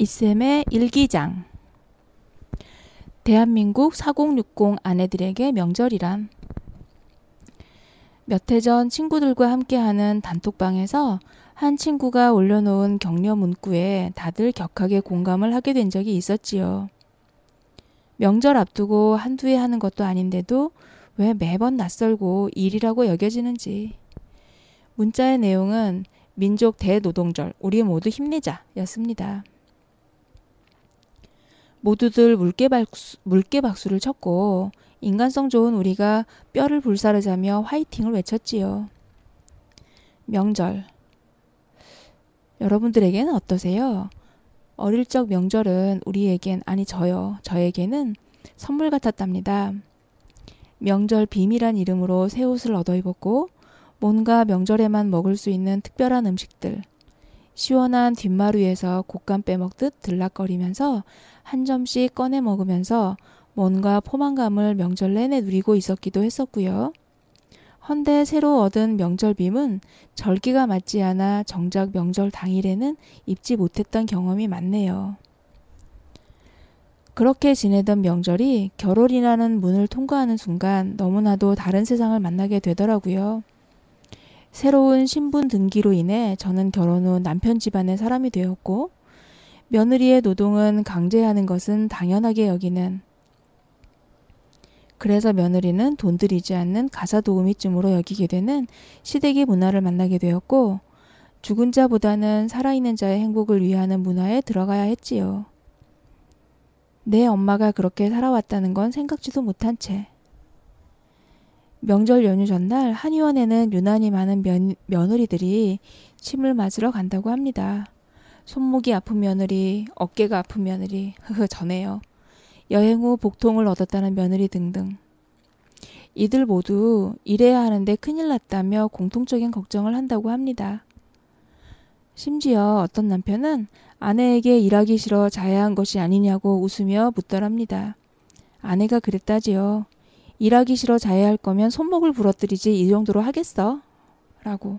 이쌤의 일기장 대한민국 4060 아내들에게 명절이란 몇 해 전 친구들과 함께하는 단톡방에서 한 친구가 올려놓은 격려 문구에 다들 격하게 공감을 하게 된 적이 있었지요. 명절 앞두고 한두 해 하는 것도 아닌데도 왜 매번 낯설고 일이라고 여겨지는지. 문자의 내용은 민족 대노동절, 우리 모두 힘내자 였습니다. 모두들 물개, 박수, 물개 박수를 쳤고 인간성 좋은 우리가 뼈를 불사르자며 화이팅을 외쳤지요. 명절. 여러분들에게는 어떠세요? 어릴 적 명절은 우리에겐, 아니 저요, 저에게는 선물 같았답니다. 명절 빔이란 이름으로 새 옷을 얻어 입었고, 뭔가 명절에만 먹을 수 있는 특별한 음식들, 시원한 뒷마루에서 곶감 빼먹듯 들락거리면서 한 점씩 꺼내 먹으면서 뭔가 포만감을 명절 내내 누리고 있었기도 했었고요. 헌데 새로 얻은 명절빔은 절기가 맞지 않아 정작 명절 당일에는 입지 못했던 경험이 많네요. 그렇게 지내던 명절이 결혼이라는 문을 통과하는 순간 너무나도 다른 세상을 만나게 되더라고요. 새로운 신분 등기로 인해 저는 결혼 후 남편 집안의 사람이 되었고, 며느리의 노동은 강제하는 것은 당연하게 여기는 그래서 며느리는 돈 들이지 않는 가사 도우미쯤으로 여기게 되는 시댁의 문화를 만나게 되었고 죽은 자보다는 살아있는 자의 행복을 위하는 문화에 들어가야 했지요. 내 엄마가 그렇게 살아왔다는 건 생각지도 못한 채. 명절 연휴 전날 한의원에는 유난히 많은 면, 며느리들이 침을 맞으러 간다고 합니다. 손목이 아픈 며느리, 어깨가 아픈 며느리, 흐흐 전해요. 여행 후 복통을 얻었다는 며느리 등등. 이들 모두 일해야 하는데 큰일 났다며 공통적인 걱정을 한다고 합니다. 심지어 어떤 남편은 아내에게 일하기 싫어 자해한 것이 아니냐고 웃으며 묻더랍니다. 아내가 그랬다지요. 일하기 싫어 자해할 거면 손목을 부러뜨리지 이 정도로 하겠어? 라고.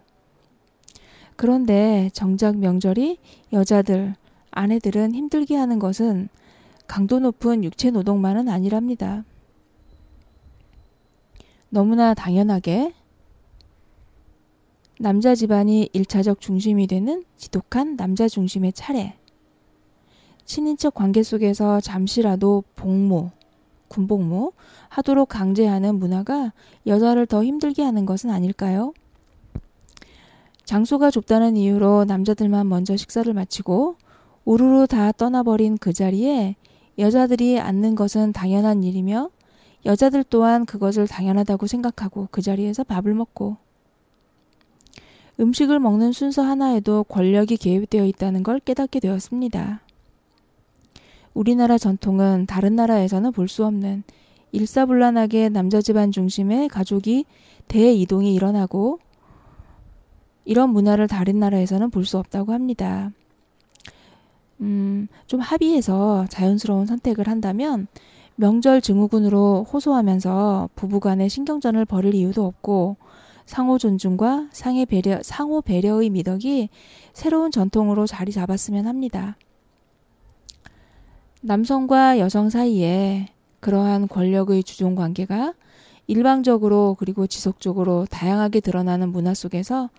그런데 정작 명절이 여자들, 아내들은 힘들게 하는 것은 강도 높은 육체 노동만은 아니랍니다. 너무나 당연하게 남자 집안이 일차적 중심이 되는 지독한 남자 중심의 차례. 친인척 관계 속에서 잠시라도 복무, 군복무 하도록 강제하는 문화가 여자를 더 힘들게 하는 것은 아닐까요? 장소가 좁다는 이유로 남자들만 먼저 식사를 마치고 우르르 다 떠나버린 그 자리에 여자들이 앉는 것은 당연한 일이며 여자들 또한 그것을 당연하다고 생각하고 그 자리에서 밥을 먹고 음식을 먹는 순서 하나에도 권력이 개입되어 있다는 걸 깨닫게 되었습니다. 우리나라 전통은 다른 나라에서는 볼 수 없는 일사불란하게 남자 집안 중심의 가족이 대이동이 일어나고 이런 문화를 다른 나라에서는 볼 수 없다고 합니다. 음, 좀 합의해서 자연스러운 선택을 한다면 명절 증후군으로 호소하면서 부부간의 신경전을 벌일 이유도 없고 상호 존중과 상해 배려, 상호 배려의 미덕이 새로운 전통으로 자리 잡았으면 합니다. 남성과 여성 사이에 그러한 권력의 주종 관계가 일방적으로 그리고 지속적으로 다양하게 드러나는 문화 속에서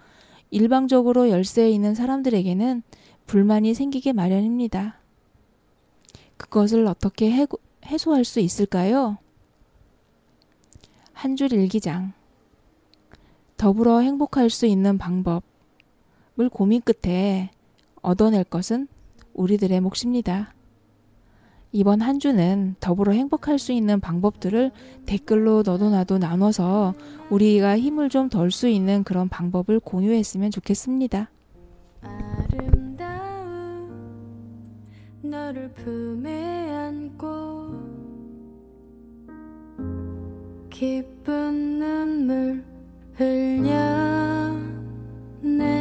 일방적으로 열세에 있는 사람들에게는 불만이 생기게 마련입니다. 그것을 어떻게 해, 해소할 수 있을까요? 한 줄 일기장. 더불어 행복할 수 있는 방법을 고민 끝에 얻어낼 것은 우리들의 몫입니다. 이번 한 주는 더불어 행복할 수 있는 방법들을 댓글로 너도 나도 나눠서 우리가 힘을 좀 덜 수 있는 그런 방법을 공유했으면 좋겠습니다. 너를 품에 안고 기쁜 눈물 흘려 내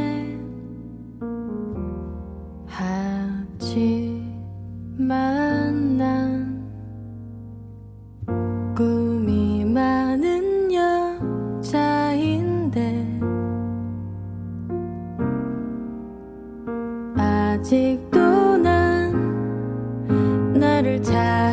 아직도 난 나를 잘